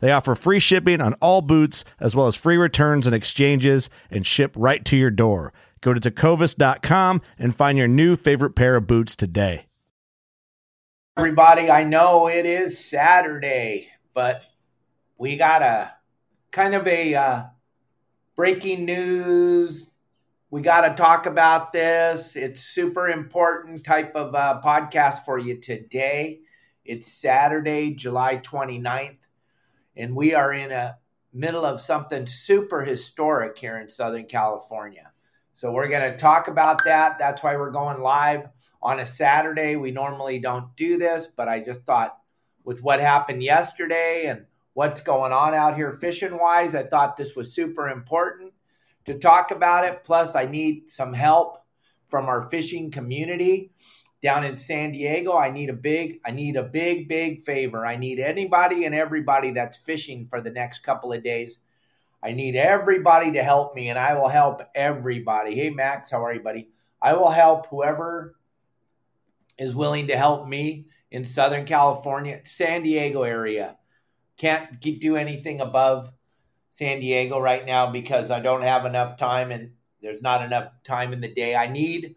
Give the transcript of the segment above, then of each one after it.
They offer free shipping on all boots, as well as free returns and exchanges, and ship right to your door. Go to tecovas.com and find your new favorite pair of boots today. Everybody, I know it is Saturday, but we got a kind of a uh, breaking news. We got to talk about this. It's super important type of uh, podcast for you today. It's Saturday, July 29th and we are in a middle of something super historic here in Southern California. So we're going to talk about that. That's why we're going live on a Saturday. We normally don't do this, but I just thought with what happened yesterday and what's going on out here fishing wise, I thought this was super important to talk about it. Plus, I need some help from our fishing community down in San Diego, I need a big, I need a big, big favor. I need anybody and everybody that's fishing for the next couple of days. I need everybody to help me, and I will help everybody. Hey, Max, how are you, buddy? I will help whoever is willing to help me in Southern California, San Diego area. Can't do anything above San Diego right now because I don't have enough time and there's not enough time in the day. I need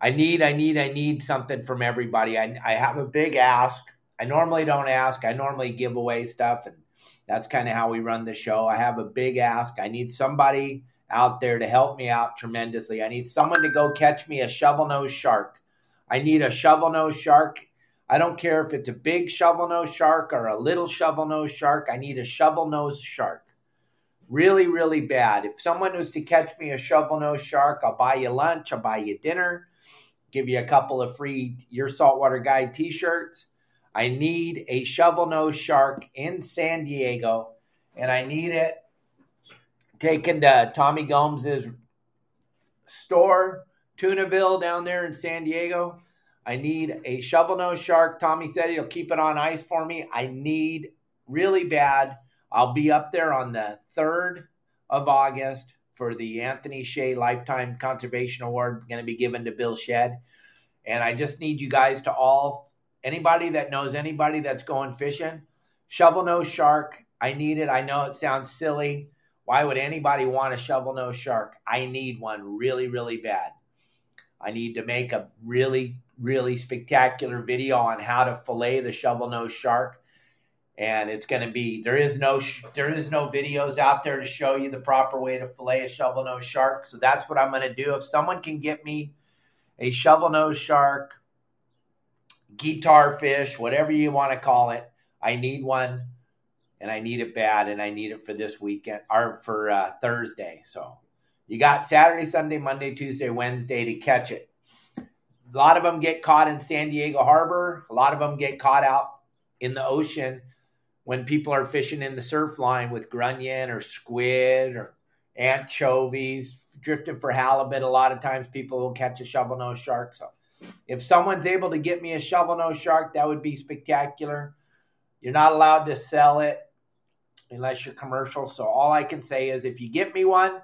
I need, I need, I need something from everybody. I, I have a big ask. I normally don't ask. I normally give away stuff, and that's kind of how we run the show. I have a big ask. I need somebody out there to help me out tremendously. I need someone to go catch me a shovel nose shark. I need a shovel nose shark. I don't care if it's a big shovel nose shark or a little shovel nose shark. I need a shovel nose shark. Really, really bad. If someone was to catch me a shovel nose shark, I'll buy you lunch, I'll buy you dinner give you a couple of free Your Saltwater Guide t shirts. I need a shovel nose shark in San Diego, and I need it taken to Tommy Gomes's store, Tunaville, down there in San Diego. I need a shovel nose shark. Tommy said he'll keep it on ice for me. I need really bad. I'll be up there on the 3rd of August for the Anthony Shea Lifetime Conservation Award going to be given to Bill Shedd. And I just need you guys to all, anybody that knows anybody that's going fishing, shovel nose shark. I need it. I know it sounds silly. Why would anybody want a shovel nose shark? I need one really, really bad. I need to make a really, really spectacular video on how to fillet the shovel nose shark and it's going to be there is no there is no videos out there to show you the proper way to fillet a shovel nose shark. So that's what i'm going to do. If someone can get me a shovel nose shark guitar fish whatever you want to call it i need one and i need it bad and i need it for this weekend or for uh, thursday. So you got saturday sunday monday tuesday wednesday to catch it. A lot of them get caught in san diego harbor. A lot of them get caught out in the ocean when people are fishing in the surf line with grunion or squid or anchovies, drifting for halibut, a lot of times people will catch a shovel nose shark. So if someone's able to get me a shovel nose shark, that would be spectacular. You're not allowed to sell it unless you're commercial. So all I can say is if you get me one,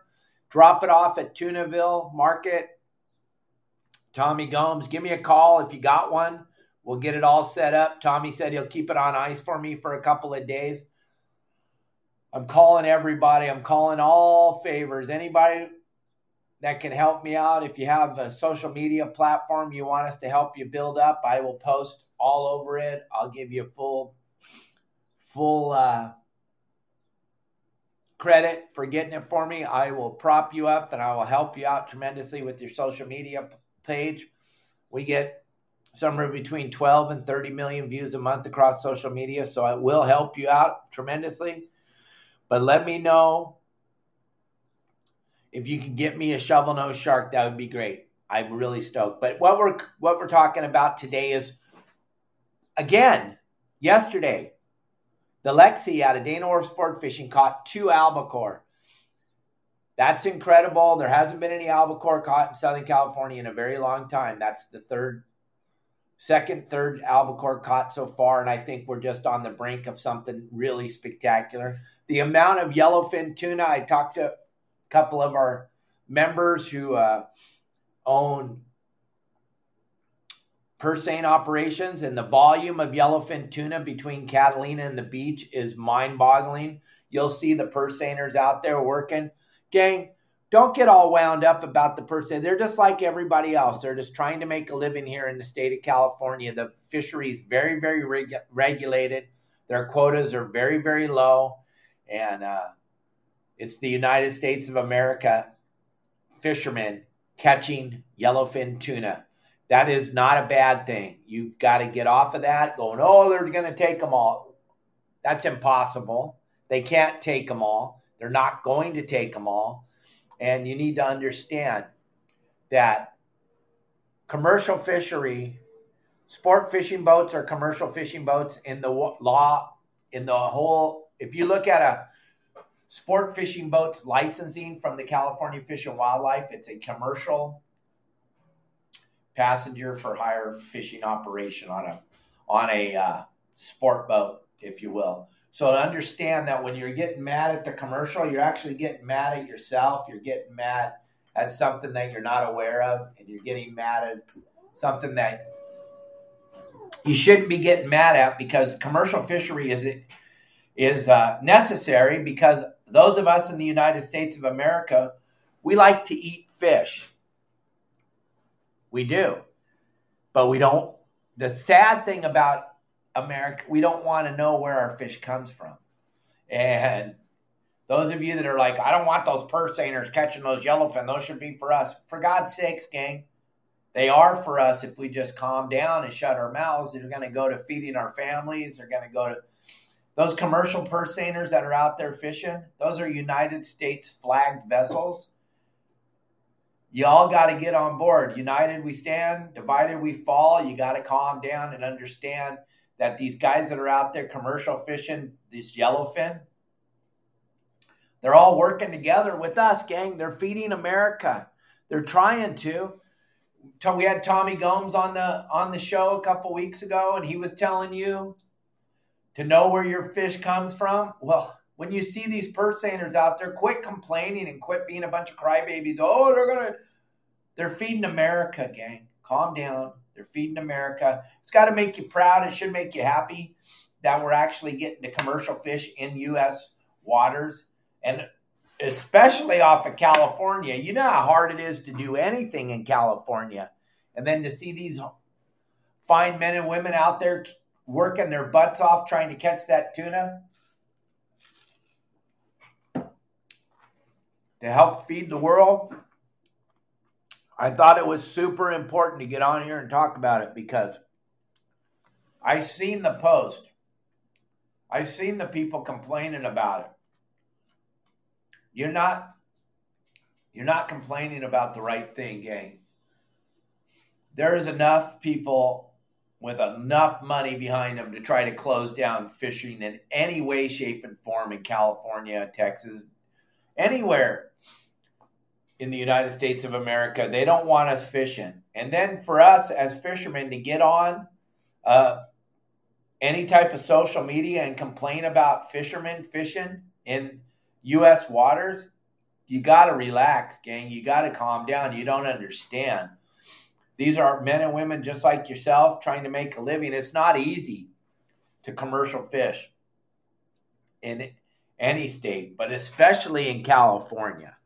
drop it off at Tunaville Market. Tommy Gomes, give me a call if you got one. We'll get it all set up. Tommy said he'll keep it on ice for me for a couple of days. I'm calling everybody. I'm calling all favors. Anybody that can help me out. If you have a social media platform you want us to help you build up, I will post all over it. I'll give you full, full uh, credit for getting it for me. I will prop you up and I will help you out tremendously with your social media page. We get somewhere between 12 and 30 million views a month across social media, so it will help you out tremendously. But let me know if you can get me a shovel nose shark, that would be great. I'm really stoked. But what we're what we're talking about today is again, yesterday, the Lexi out of Dana Wharf Sport Fishing caught two albacore. That's incredible. There hasn't been any albacore caught in Southern California in a very long time. That's the third, second, third albacore caught so far, and I think we're just on the brink of something really spectacular. The amount of yellowfin tuna, I talked to a couple of our members who uh, own purse seine operations, and the volume of yellowfin tuna between Catalina and the beach is mind boggling. You'll see the purse seiners out there working. Gang, don't get all wound up about the seine. They're just like everybody else. They're just trying to make a living here in the state of California. The fishery is very, very reg- regulated. Their quotas are very, very low. And uh, it's the United States of America fishermen catching yellowfin tuna. That is not a bad thing. You've got to get off of that going, oh, they're going to take them all. That's impossible. They can't take them all. They're not going to take them all. And you need to understand that commercial fishery, sport fishing boats are commercial fishing boats in the law, in the whole, if you look at a sport fishing boats licensing from the California Fish and Wildlife, it's a commercial passenger for hire fishing operation on a on a uh, sport boat, if you will. So to understand that when you're getting mad at the commercial, you're actually getting mad at yourself. You're getting mad at something that you're not aware of, and you're getting mad at something that you shouldn't be getting mad at because commercial fishery is is uh, necessary because those of us in the United States of America, we like to eat fish. We do. But we don't. The sad thing about America, we don't want to know where our fish comes from. And those of you that are like, I don't want those purse seiners catching those yellowfin, those should be for us. For God's sakes, gang, they are for us if we just calm down and shut our mouths. They're going to go to feeding our families. They're going to go to those commercial purse seiners that are out there fishing. Those are United States flagged vessels you all got to get on board. United we stand, divided we fall. You got to calm down and understand that these guys that are out there commercial fishing this yellowfin, they're all working together with us, gang. They're feeding America. They're trying to. We had Tommy Gomes on the on the show a couple weeks ago, and he was telling you to know where your fish comes from. Well, when you see these purse seiners out there, quit complaining and quit being a bunch of crybabies. Oh, they're gonna, they're feeding America, gang. Calm down. They're feeding America. It's got to make you proud. It should make you happy that we're actually getting the commercial fish in U.S. waters, and especially off of California. You know how hard it is to do anything in California, and then to see these fine men and women out there working their butts off trying to catch that tuna to help feed the world. I thought it was super important to get on here and talk about it because I've seen the post. I've seen the people complaining about it. You're not you're not complaining about the right thing, gang. There is enough people with enough money behind them to try to close down fishing in any way, shape, and form in California, Texas, anywhere in the United States of America. They don't want us fishing. And then for us as fishermen to get on uh, any type of social media and complain about fishermen fishing in U.S. waters, you got to relax, gang. You got to calm down. You don't understand. These are men and women just like yourself trying to make a living. It's not easy to commercial fish in any state, but especially in California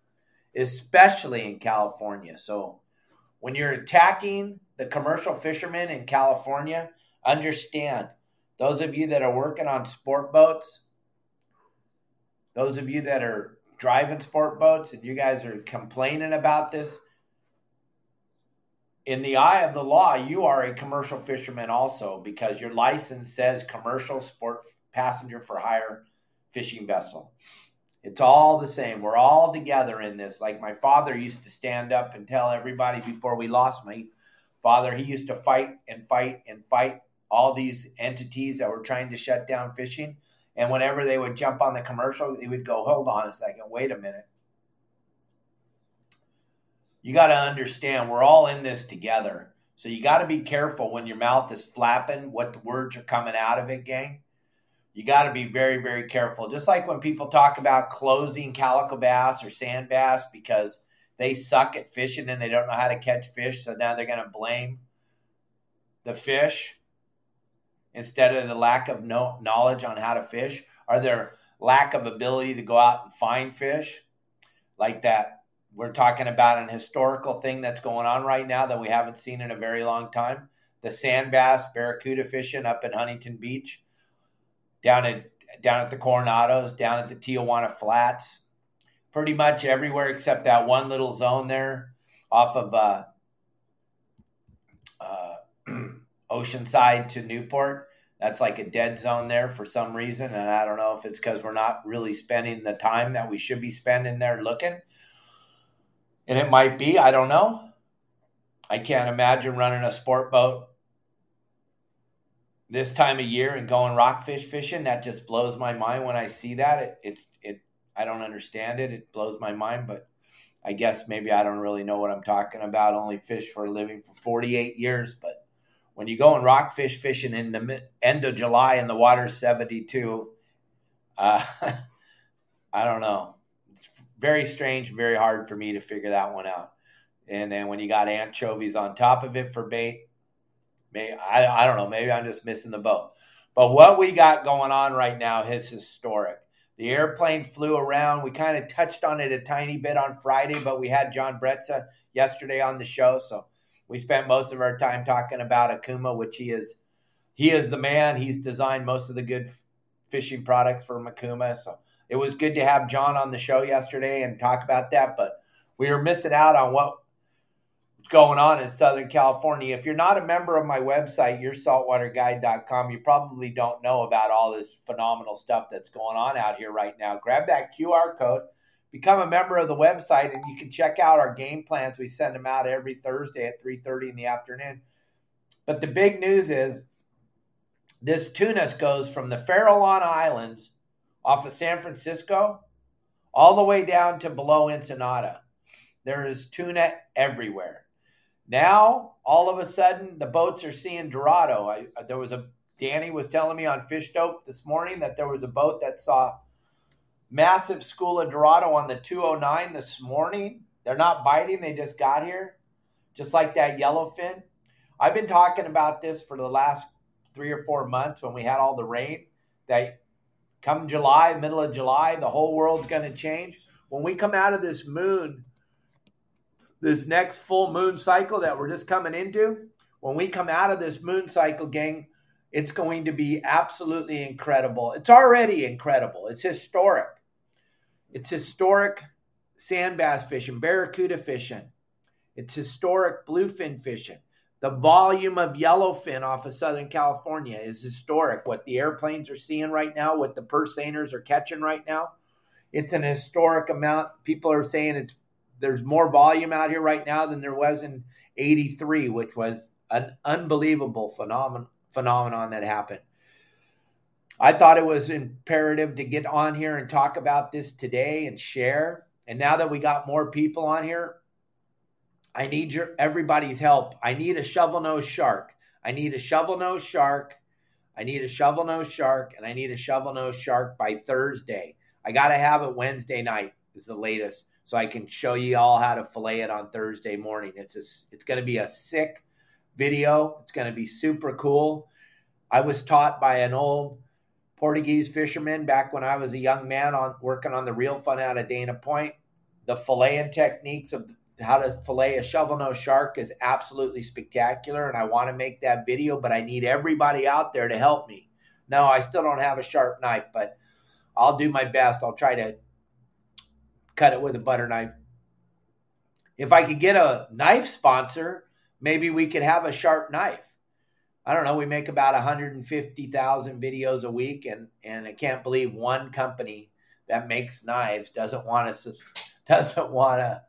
especially in California. So when you're attacking the commercial fishermen in California, understand those of you that are working on sport boats, those of you that are driving sport boats and you guys are complaining about this, in the eye of the law, you are a commercial fisherman also because your license says commercial sport passenger for hire fishing vessel. It's all the same. We're all together in this. Like my father used to stand up and tell everybody before we lost my father, he used to fight and fight and fight all these entities that were trying to shut down fishing. And whenever they would jump on the commercial, he would go, Hold on a second, wait a minute you got to understand we're all in this together. So you got to be careful when your mouth is flapping, what the words are coming out of it, gang. You got to be very, very careful. Just like when people talk about closing calico bass or sand bass because they suck at fishing and they don't know how to catch fish, so now they're going to blame the fish instead of the lack of no knowledge on how to fish or their lack of ability to go out and find fish like that we're talking about an historical thing that's going on right now that we haven't seen in a very long time. The sand bass barracuda fishing up in Huntington Beach, down at down at the Coronados, down at the Tijuana Flats, pretty much everywhere except that one little zone there off of uh, uh, Oceanside to Newport. That's like a dead zone there for some reason, and I don't know if it's because we're not really spending the time that we should be spending there looking and it might be, I don't know. I can't imagine running a sport boat this time of year and going rockfish fishing. That just blows my mind when I see that. It, it, it, I don't understand it. It blows my mind, but I guess maybe I don't really know what I'm talking about. Only fish for a living for 48 years, but when you go and rockfish fishing in the end of July and the water's 72, uh, I don't know very strange, very hard for me to figure that one out. And then when you got anchovies on top of it for bait, maybe I, I don't know, maybe I'm just missing the boat. But what we got going on right now is historic. The airplane flew around. We kind of touched on it a tiny bit on Friday, but we had John Bretza yesterday on the show, so we spent most of our time talking about Okuma, which he is he is the man. He's designed most of the good fishing products for Okuma. So it was good to have John on the show yesterday and talk about that, but we were missing out on what's going on in Southern California. If you're not a member of my website, yoursaltwaterguide.com, you probably don't know about all this phenomenal stuff that's going on out here right now. Grab that QR code, become a member of the website, and you can check out our game plans. We send them out every Thursday at 3:30 in the afternoon. But the big news is this tuna goes from the Farallon Islands off of San Francisco all the way down to below Ensenada. There is tuna everywhere. Now, all of a sudden, the boats are seeing Dorado. I, uh, there was a Danny was telling me on Fish Dope this morning that there was a boat that saw massive school of Dorado on the 209 this morning. They're not biting, they just got here, just like that yellowfin. I've been talking about this for the last three or four months when we had all the rain that Come July, middle of July, the whole world's going to change. When we come out of this moon, this next full moon cycle that we're just coming into, when we come out of this moon cycle, gang, it's going to be absolutely incredible. It's already incredible. It's historic. It's historic sand bass fishing, barracuda fishing. It's historic bluefin fishing. The volume of yellowfin off of Southern California is historic. What the airplanes are seeing right now, what the purse seiners are catching right now, it's an historic amount. People are saying it's there's more volume out here right now than there was in 83, which was an unbelievable phenomenon phenomenon that happened. I thought it was imperative to get on here and talk about this today and share. And now that we got more people on here, I need your everybody's help. I need a shovel nose shark. I need a shovel nose shark. I need a shovel nose shark, and I need a shovel nose shark by Thursday. I got to have it Wednesday night is the latest, so I can show you all how to fillet it on Thursday morning. It's a, it's going to be a sick video. It's going to be super cool. I was taught by an old Portuguese fisherman back when I was a young man on working on the real fun out of Dana Point. The filleting techniques of how to fillet a shovel nose shark is absolutely spectacular and I want to make that video, but I need everybody out there to help me. No, I still don't have a sharp knife, but I'll do my best. I'll try to cut it with a butter knife. If I could get a knife sponsor, maybe we could have a sharp knife. I don't know. We make about 150,000 videos a week, and and I can't believe one company that makes knives doesn't want to doesn't want to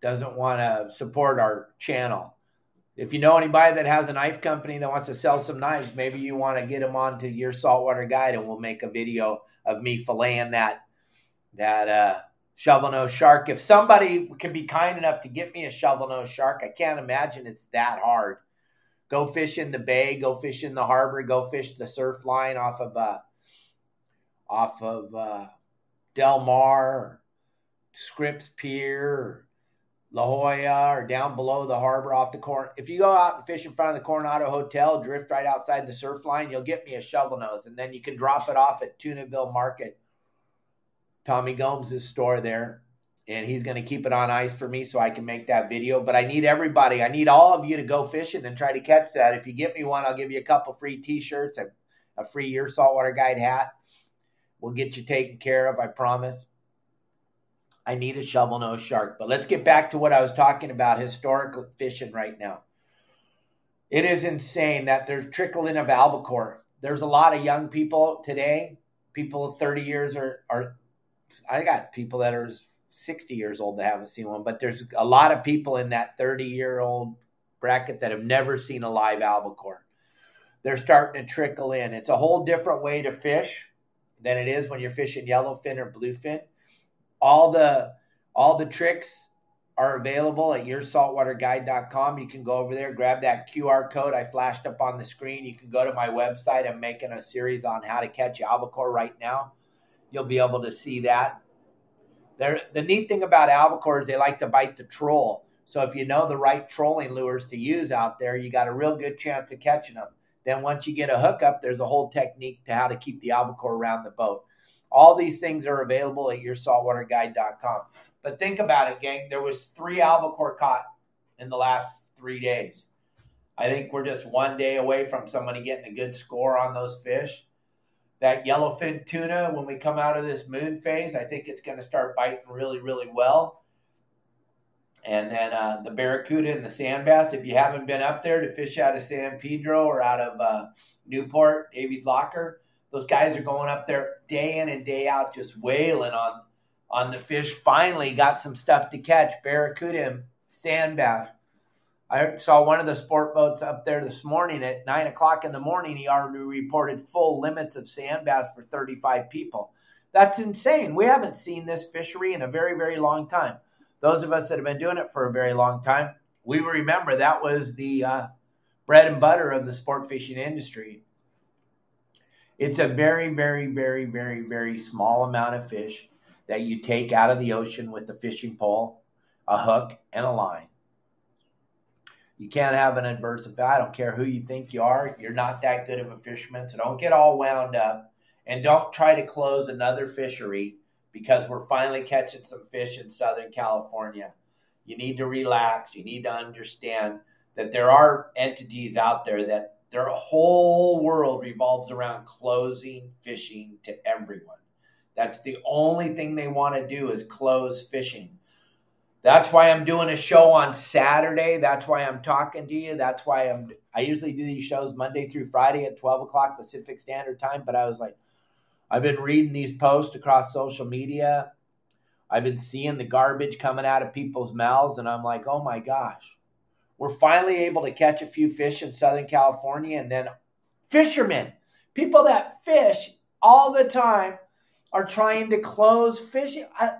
doesn't want to support our channel. If you know anybody that has a knife company that wants to sell some knives, maybe you want to get them onto your saltwater guide, and we'll make a video of me filleting that that uh, shovel nose shark. If somebody can be kind enough to get me a shovel nose shark, I can't imagine it's that hard go fish in the bay, go fish in the harbor, go fish the surf line off of uh, off of uh, Del Mar, Scripps Pier, La Jolla, or down below the harbor off the corner. If you go out and fish in front of the Coronado Hotel, drift right outside the surf line, you'll get me a shovel nose, and then you can drop it off at Tunaville Market, Tommy Gomes' store there and he's going to keep it on ice for me so I can make that video. But I need everybody, I need all of you to go fishing and try to catch that. If you get me one, I'll give you a couple free t shirts, a, a free Your Saltwater Guide hat. We'll get you taken care of, I promise. I need a shovel nose shark. But let's get back to what I was talking about historic fishing right now. It is insane that there's trickling of albacore. There's a lot of young people today, people 30 years or, or I got people that are 60 years old that haven't seen one, but there's a lot of people in that 30 year old bracket that have never seen a live albacore. They're starting to trickle in. It's a whole different way to fish than it is when you're fishing yellowfin or bluefin. All the all the tricks are available at yoursaltwaterguide.com. You can go over there, grab that QR code I flashed up on the screen. You can go to my website. I'm making a series on how to catch albacore right now. You'll be able to see that. They're, the neat thing about albacore is they like to bite the troll. So if you know the right trolling lures to use out there, you got a real good chance of catching them. Then once you get a hookup, there's a whole technique to how to keep the albacore around the boat. All these things are available at yoursaltwaterguide.com. But think about it, gang. There was three albacore caught in the last three days. I think we're just one day away from somebody getting a good score on those fish that yellowfin tuna when we come out of this moon phase. I think it's going to start biting really, really well. And then uh, the barracuda and the sand bass. If you haven't been up there to fish out of San Pedro or out of uh, Newport, Davey's Locker, those guys are going up there day in and day out, just wailing on on the fish. Finally, got some stuff to catch: barracuda and sand bass. I saw one of the sport boats up there this morning at nine o'clock in the morning. He already reported full limits of sand bass for 35 people. That's insane. We haven't seen this fishery in a very, very long time. Those of us that have been doing it for a very long time, we remember that was the uh, bread and butter of the sport fishing industry. It's a very, very, very, very, very small amount of fish that you take out of the ocean with a fishing pole, a hook, and a line you can't have an adverse effect. I don't care who you think you are. You're not that good of a fisherman. So don't get all wound up and don't try to close another fishery because we're finally catching some fish in Southern California. You need to relax. You need to understand that there are entities out there that their whole world revolves around closing fishing to everyone. That's the only thing they want to do is close fishing. That's why I'm doing a show on Saturday. That's why I'm talking to you. That's why I'm. I usually do these shows Monday through Friday at 12 o'clock Pacific Standard Time. But I was like, I've been reading these posts across social media. I've been seeing the garbage coming out of people's mouths, and I'm like, oh my gosh, we're finally able to catch a few fish in Southern California, and then fishermen, people that fish all the time, are trying to close fishing. I,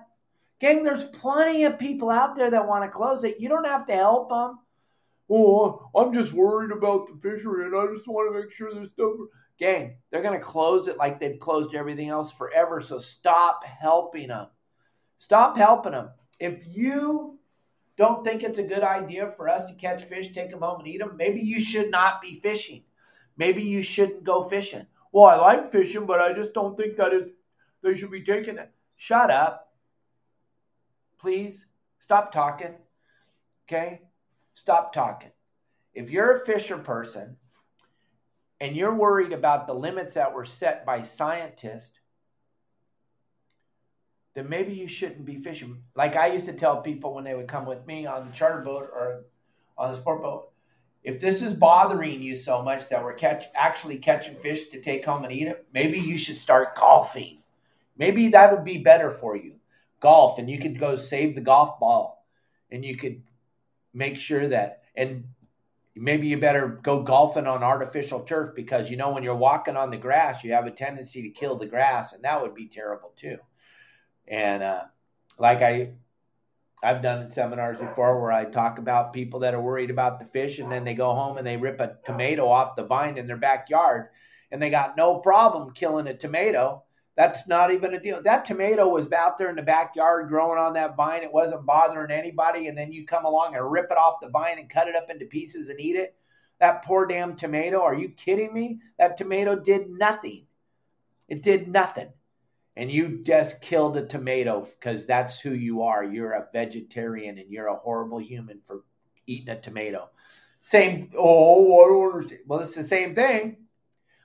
Gang, there's plenty of people out there that want to close it. You don't have to help them. Oh, I'm just worried about the fishery and I just want to make sure there's no. Gang, they're going to close it like they've closed everything else forever. So stop helping them. Stop helping them. If you don't think it's a good idea for us to catch fish, take them home and eat them, maybe you should not be fishing. Maybe you shouldn't go fishing. Well, I like fishing, but I just don't think that is they should be taking it. Shut up please stop talking. Okay? Stop talking. If you're a fisher person and you're worried about the limits that were set by scientists, then maybe you shouldn't be fishing. Like I used to tell people when they would come with me on the charter boat or on the sport boat, if this is bothering you so much that we're catch actually catching fish to take home and eat it, maybe you should start golfing. Maybe that would be better for you. Golf, and you could go save the golf ball, and you could make sure that and maybe you better go golfing on artificial turf because you know when you're walking on the grass you have a tendency to kill the grass and that would be terrible too. And uh, like i i've done seminars before where i talk about people that are worried about the fish and then they go home and they rip a tomato off the vine in their backyard and they got no problem killing a tomato that's not even a deal. That tomato was out there in the backyard growing on that vine. It wasn't bothering anybody. And then you come along and rip it off the vine and cut it up into pieces and eat it. That poor damn tomato. Are you kidding me? That tomato did nothing. It did nothing. And you just killed a tomato because that's who you are. You're a vegetarian and you're a horrible human for eating a tomato. Same. Oh, I don't understand. Well, it's the same thing.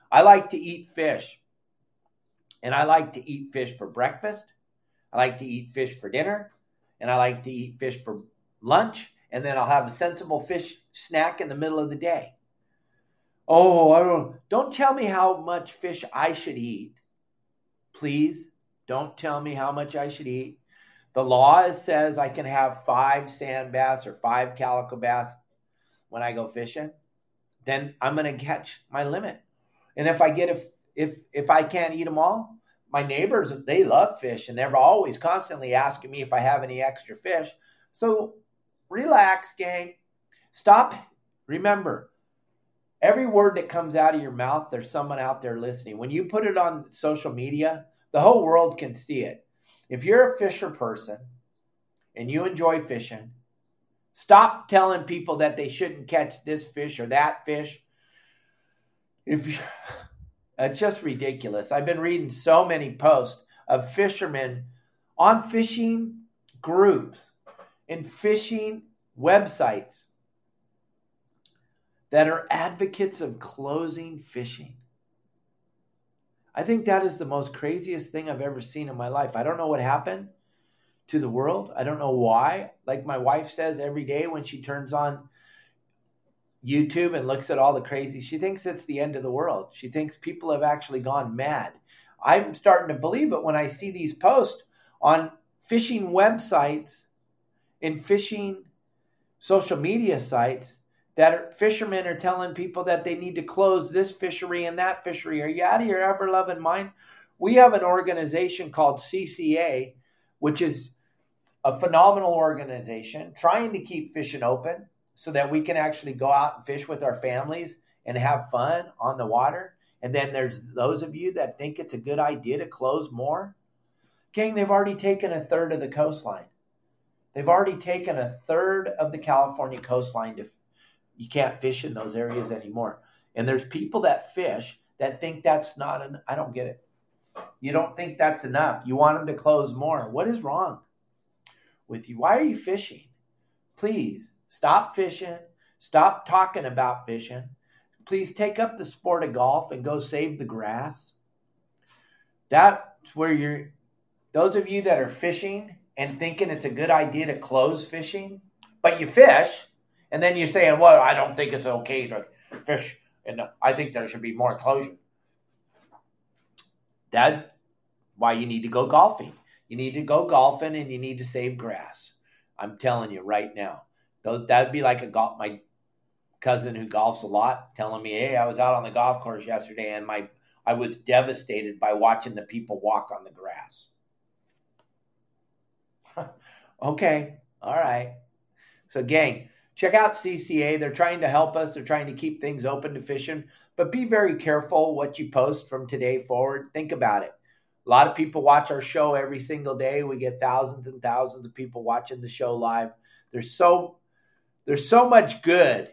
I like to eat fish. And I like to eat fish for breakfast. I like to eat fish for dinner. And I like to eat fish for lunch. And then I'll have a sensible fish snack in the middle of the day. Oh, I don't don't tell me how much fish I should eat. Please don't tell me how much I should eat. The law says I can have five sand bass or five calico bass when I go fishing. Then I'm going to catch my limit. And if I get a if if I can't eat them all, my neighbors they love fish and they're always constantly asking me if I have any extra fish. So relax, gang. Stop. Remember, every word that comes out of your mouth, there's someone out there listening. When you put it on social media, the whole world can see it. If you're a fisher person and you enjoy fishing, stop telling people that they shouldn't catch this fish or that fish. If you, it's just ridiculous. I've been reading so many posts of fishermen on fishing groups and fishing websites that are advocates of closing fishing. I think that is the most craziest thing I've ever seen in my life. I don't know what happened to the world. I don't know why. Like my wife says every day when she turns on YouTube and looks at all the crazy, she thinks it's the end of the world. She thinks people have actually gone mad. I'm starting to believe it when I see these posts on fishing websites and fishing social media sites that are, fishermen are telling people that they need to close this fishery and that fishery. Are you out of your ever loving mind? We have an organization called CCA, which is a phenomenal organization trying to keep fishing open so that we can actually go out and fish with our families and have fun on the water. And then there's those of you that think it's a good idea to close more. Gang, they've already taken a third of the coastline. They've already taken a third of the California coastline to you can't fish in those areas anymore. And there's people that fish that think that's not an I don't get it. You don't think that's enough. You want them to close more. What is wrong with you? Why are you fishing? Please Stop fishing. Stop talking about fishing. Please take up the sport of golf and go save the grass. That's where you're, those of you that are fishing and thinking it's a good idea to close fishing, but you fish, and then you're saying, well, I don't think it's okay to fish, and I think there should be more closure. That's why you need to go golfing. You need to go golfing and you need to save grass. I'm telling you right now. That'd be like a golf. My cousin who golfs a lot telling me, "Hey, I was out on the golf course yesterday, and my I was devastated by watching the people walk on the grass." okay, all right. So, gang, check out CCA. They're trying to help us. They're trying to keep things open to fishing, but be very careful what you post from today forward. Think about it. A lot of people watch our show every single day. We get thousands and thousands of people watching the show live. There's so there's so much good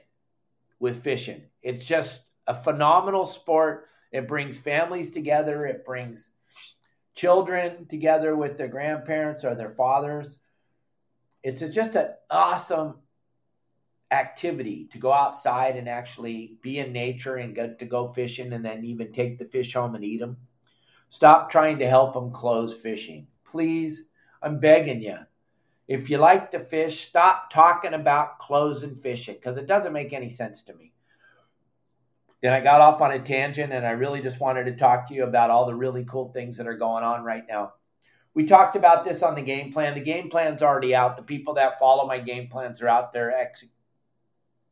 with fishing. It's just a phenomenal sport. It brings families together, it brings children together with their grandparents or their fathers. It's just an awesome activity to go outside and actually be in nature and get to go fishing and then even take the fish home and eat them. Stop trying to help them close fishing. Please, I'm begging you. If you like to fish, stop talking about closing fishing because it doesn't make any sense to me. And I got off on a tangent and I really just wanted to talk to you about all the really cool things that are going on right now. We talked about this on the game plan. The game plan's already out. The people that follow my game plans are out there ex-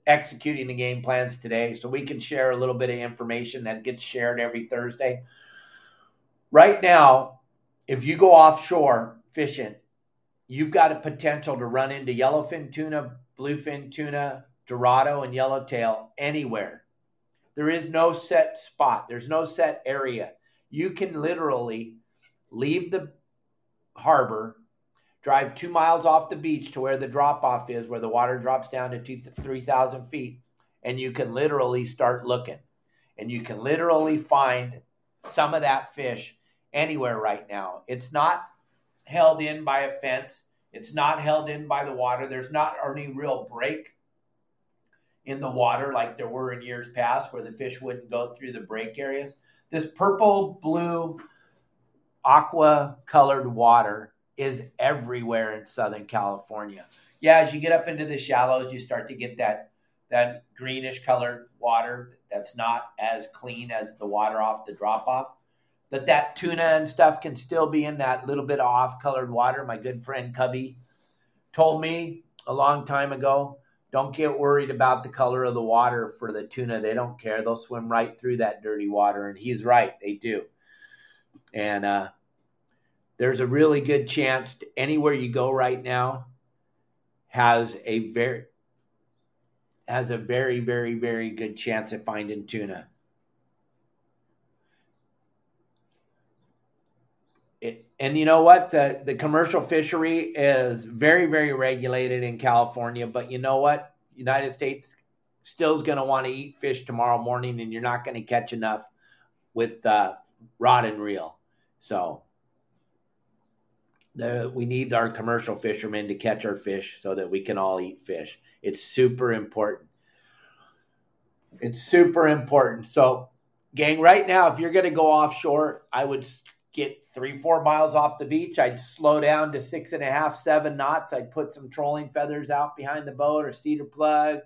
executing the game plans today. So we can share a little bit of information that gets shared every Thursday. Right now, if you go offshore fishing, you've got a potential to run into yellowfin tuna, bluefin tuna, dorado, and yellowtail anywhere. There is no set spot, there's no set area. You can literally leave the harbor, drive two miles off the beach to where the drop off is, where the water drops down to two, 3,000 feet, and you can literally start looking. And you can literally find some of that fish anywhere right now. It's not held in by a fence, it's not held in by the water. There's not any real break in the water like there were in years past where the fish wouldn't go through the break areas. This purple, blue, aqua colored water is everywhere in Southern California. Yeah, as you get up into the shallows, you start to get that that greenish colored water that's not as clean as the water off the drop off. But that tuna and stuff can still be in that little bit of off colored water. My good friend Cubby told me a long time ago don't get worried about the color of the water for the tuna. They don't care. They'll swim right through that dirty water. And he's right, they do. And uh, there's a really good chance to, anywhere you go right now has a very has a very very very good chance of finding tuna. It, and you know what the the commercial fishery is very very regulated in California, but you know what United States still is going to want to eat fish tomorrow morning, and you're not going to catch enough with uh, rod and reel. So the, we need our commercial fishermen to catch our fish so that we can all eat fish. It's super important. It's super important. So, gang, right now, if you're going to go offshore, I would get three, four miles off the beach. I'd slow down to six and a half, seven knots. I'd put some trolling feathers out behind the boat or cedar plug,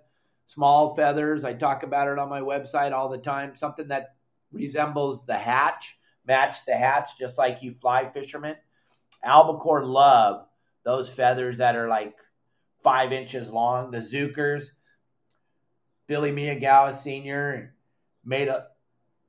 small feathers. I talk about it on my website all the time. Something that resembles the hatch, match the hatch, just like you fly fishermen Albacore love those feathers that are like five inches long. The Zukers, Billy Miyagawa Sr. made a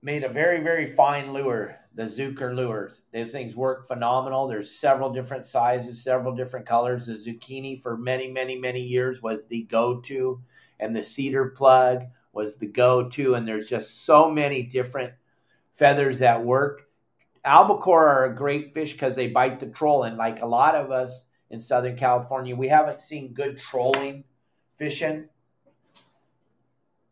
made a very very fine lure. The Zuker lures. These things work phenomenal. There's several different sizes, several different colors. The zucchini for many many many years was the go-to, and the cedar plug was the go-to. And there's just so many different feathers that work albacore are a great fish because they bite the troll, and Like a lot of us in Southern California, we haven't seen good trolling fishing.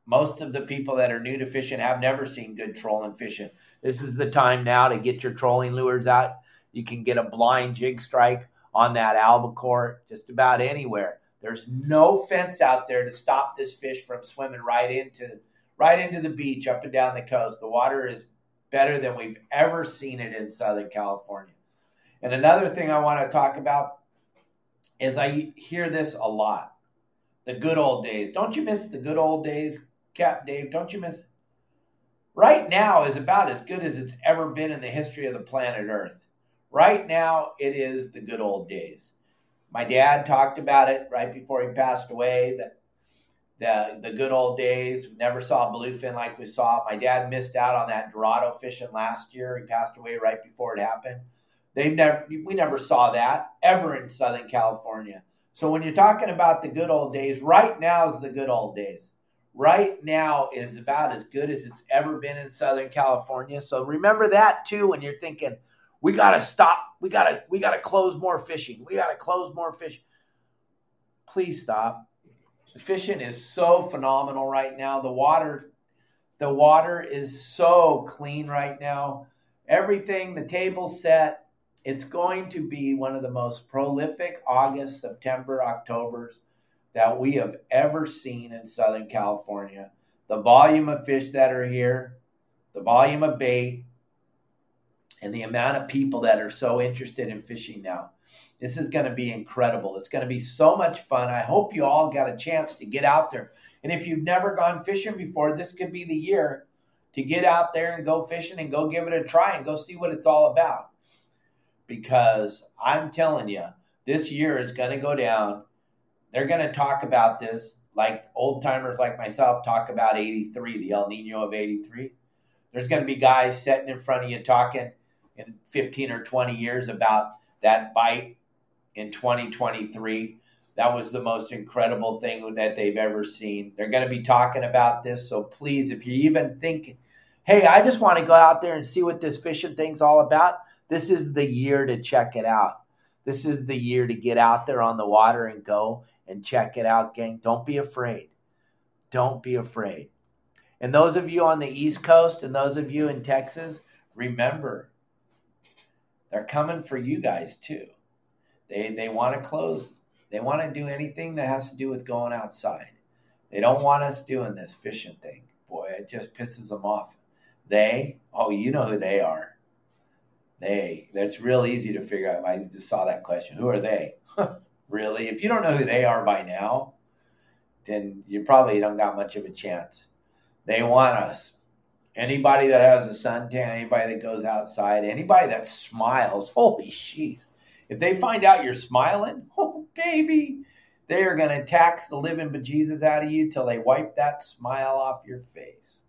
Most of the people that are new to fishing have never seen good trolling fishing. This is the time now to get your trolling lures out. You can get a blind jig strike on that albacore just about anywhere. There's no fence out there to stop this fish from swimming right into right into the beach up and down the coast. The water is better than we've ever seen it in Southern California. And another thing I want to talk about is I hear this a lot. The good old days. Don't you miss the good old days, Cap Dave? Don't you miss? Right now is about as good as it's ever been in the history of the planet Earth. Right now, it is the good old days. My dad talked about it right before he passed away that the the good old days. We never saw bluefin like we saw. My dad missed out on that Dorado fishing last year. He passed away right before it happened. They never we never saw that ever in Southern California. So when you're talking about the good old days, right now is the good old days. Right now is about as good as it's ever been in Southern California. So remember that too when you're thinking, we gotta stop, we gotta we gotta close more fishing, we gotta close more fishing. Please stop the fishing is so phenomenal right now. The water, the water is so clean right now. Everything, the table set. It's going to be one of the most prolific August, September, October's that we have ever seen in Southern California. The volume of fish that are here, the volume of bait, and the amount of people that are so interested in fishing now. This is going to be incredible. It's going to be so much fun. I hope you all got a chance to get out there. And if you've never gone fishing before, this could be the year to get out there and go fishing and go give it a try and go see what it's all about. Because I'm telling you, this year is going to go down. They're going to talk about this like old timers like myself talk about 83, the El Nino of 83. There's going to be guys sitting in front of you talking in 15 or 20 years about that bite in 2023. That was the most incredible thing that they've ever seen. They're going to be talking about this. So please, if you even think, hey, I just want to go out there and see what this fishing thing's all about, this is the year to check it out. This is the year to get out there on the water and go and check it out, gang. Don't be afraid. Don't be afraid. And those of you on the East Coast and those of you in Texas, remember, they're coming for you guys too. They they want to close. They want to do anything that has to do with going outside. They don't want us doing this fishing thing. Boy, it just pisses them off. They, oh, you know who they are. They, that's real easy to figure out. I just saw that question. Who are they? really? If you don't know who they are by now, then you probably don't got much of a chance. They want us. Anybody that has a suntan, anybody that goes outside, anybody that smiles, holy shit. If they find out you're smiling, oh baby, they are going to tax the living bejesus out of you till they wipe that smile off your face.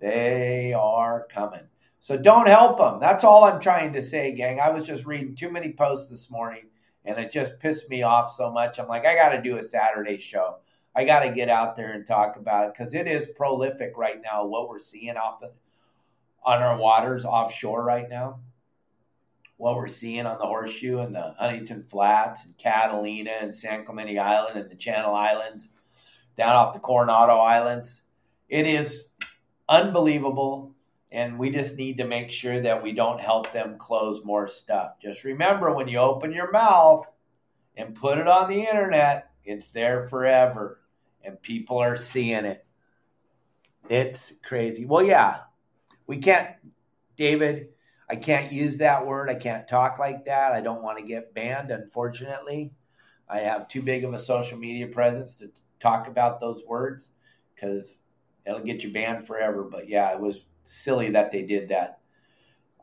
They are coming. So don't help them. That's all I'm trying to say, gang. I was just reading too many posts this morning and it just pissed me off so much. I'm like, I got to do a Saturday show. I got to get out there and talk about it because it is prolific right now. What we're seeing off the, on our waters offshore right now, what we're seeing on the Horseshoe and the Huntington Flats and Catalina and San Clemente Island and the Channel Islands, down off the Coronado Islands, it is unbelievable. And we just need to make sure that we don't help them close more stuff. Just remember when you open your mouth and put it on the internet, it's there forever and people are seeing it. It's crazy. Well, yeah, we can't, David, I can't use that word. I can't talk like that. I don't want to get banned, unfortunately. I have too big of a social media presence to talk about those words because it'll get you banned forever. But yeah, it was silly that they did that.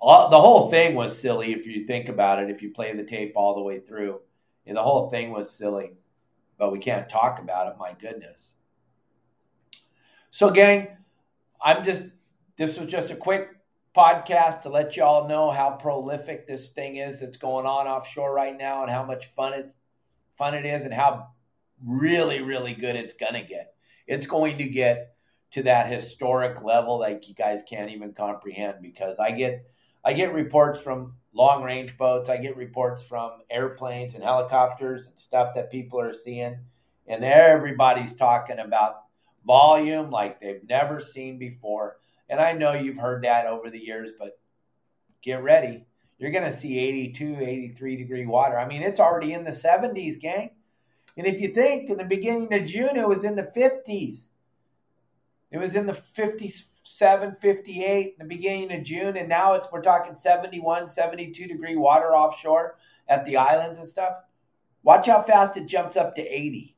All, the whole thing was silly if you think about it, if you play the tape all the way through. And the whole thing was silly, but we can't talk about it. My goodness. So, gang, I'm just, this was just a quick podcast to let y'all know how prolific this thing is that's going on offshore right now and how much fun it, fun it is and how really, really good it's going to get. It's going to get to that historic level like you guys can't even comprehend because I get I get reports from long range boats, I get reports from airplanes and helicopters and stuff that people are seeing and everybody's talking about volume like they've never seen before. And I know you've heard that over the years, but get ready. You're going to see 82, 83 degree water. I mean, it's already in the 70s, gang. And if you think in the beginning of June, it was in the 50s. It was in the 57, 58 in the beginning of June, and now it's we're talking 71, 72 degree water offshore at the islands and stuff. Watch how fast it jumps up to 80.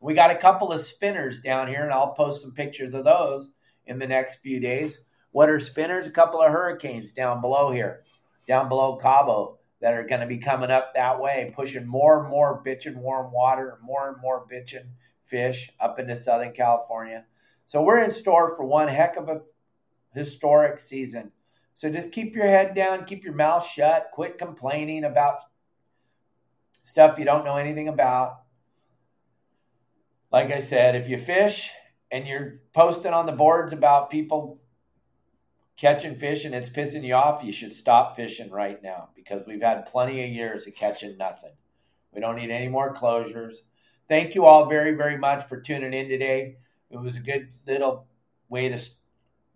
We got a couple of spinners down here, and I'll post some pictures of those in the next few days. What are spinners? A couple of hurricanes down below here, down below Cabo, that are going to be coming up that way, pushing more and more bitchin' warm water, more and more bitchin' fish up into Southern California. So we're in store for one heck of a historic season. So just keep your head down, keep your mouth shut, quit complaining about stuff you don't know anything about. Like I said, if you fish and you're posting on the boards about people catching fish and it's pissing you off, you should stop fishing right now because we've had plenty of years of catching nothing. We don't need any more closures. Thank you all very, very much for tuning in today. It was a good little way to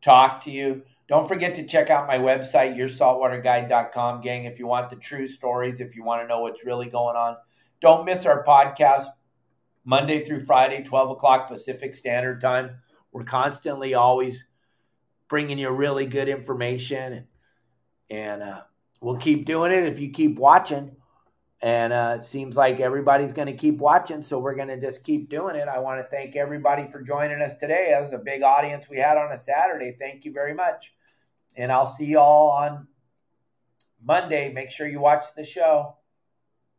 talk to you. Don't forget to check out my website, yoursaltwaterguide.com, gang, if you want the true stories, if you want to know what's really going on. Don't miss our podcast Monday through Friday, 12 o'clock Pacific Standard Time. We're constantly always bringing you really good information, and, uh, we'll keep doing it if you keep watching. And uh, it seems like everybody's going to keep watching, so we're going to just keep doing it. I want to thank everybody for joining us today. That was a big audience we had on a Saturday. Thank you very much. And I'll see you all on Monday. Make sure you watch the show.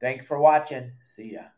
Thanks for watching. See ya.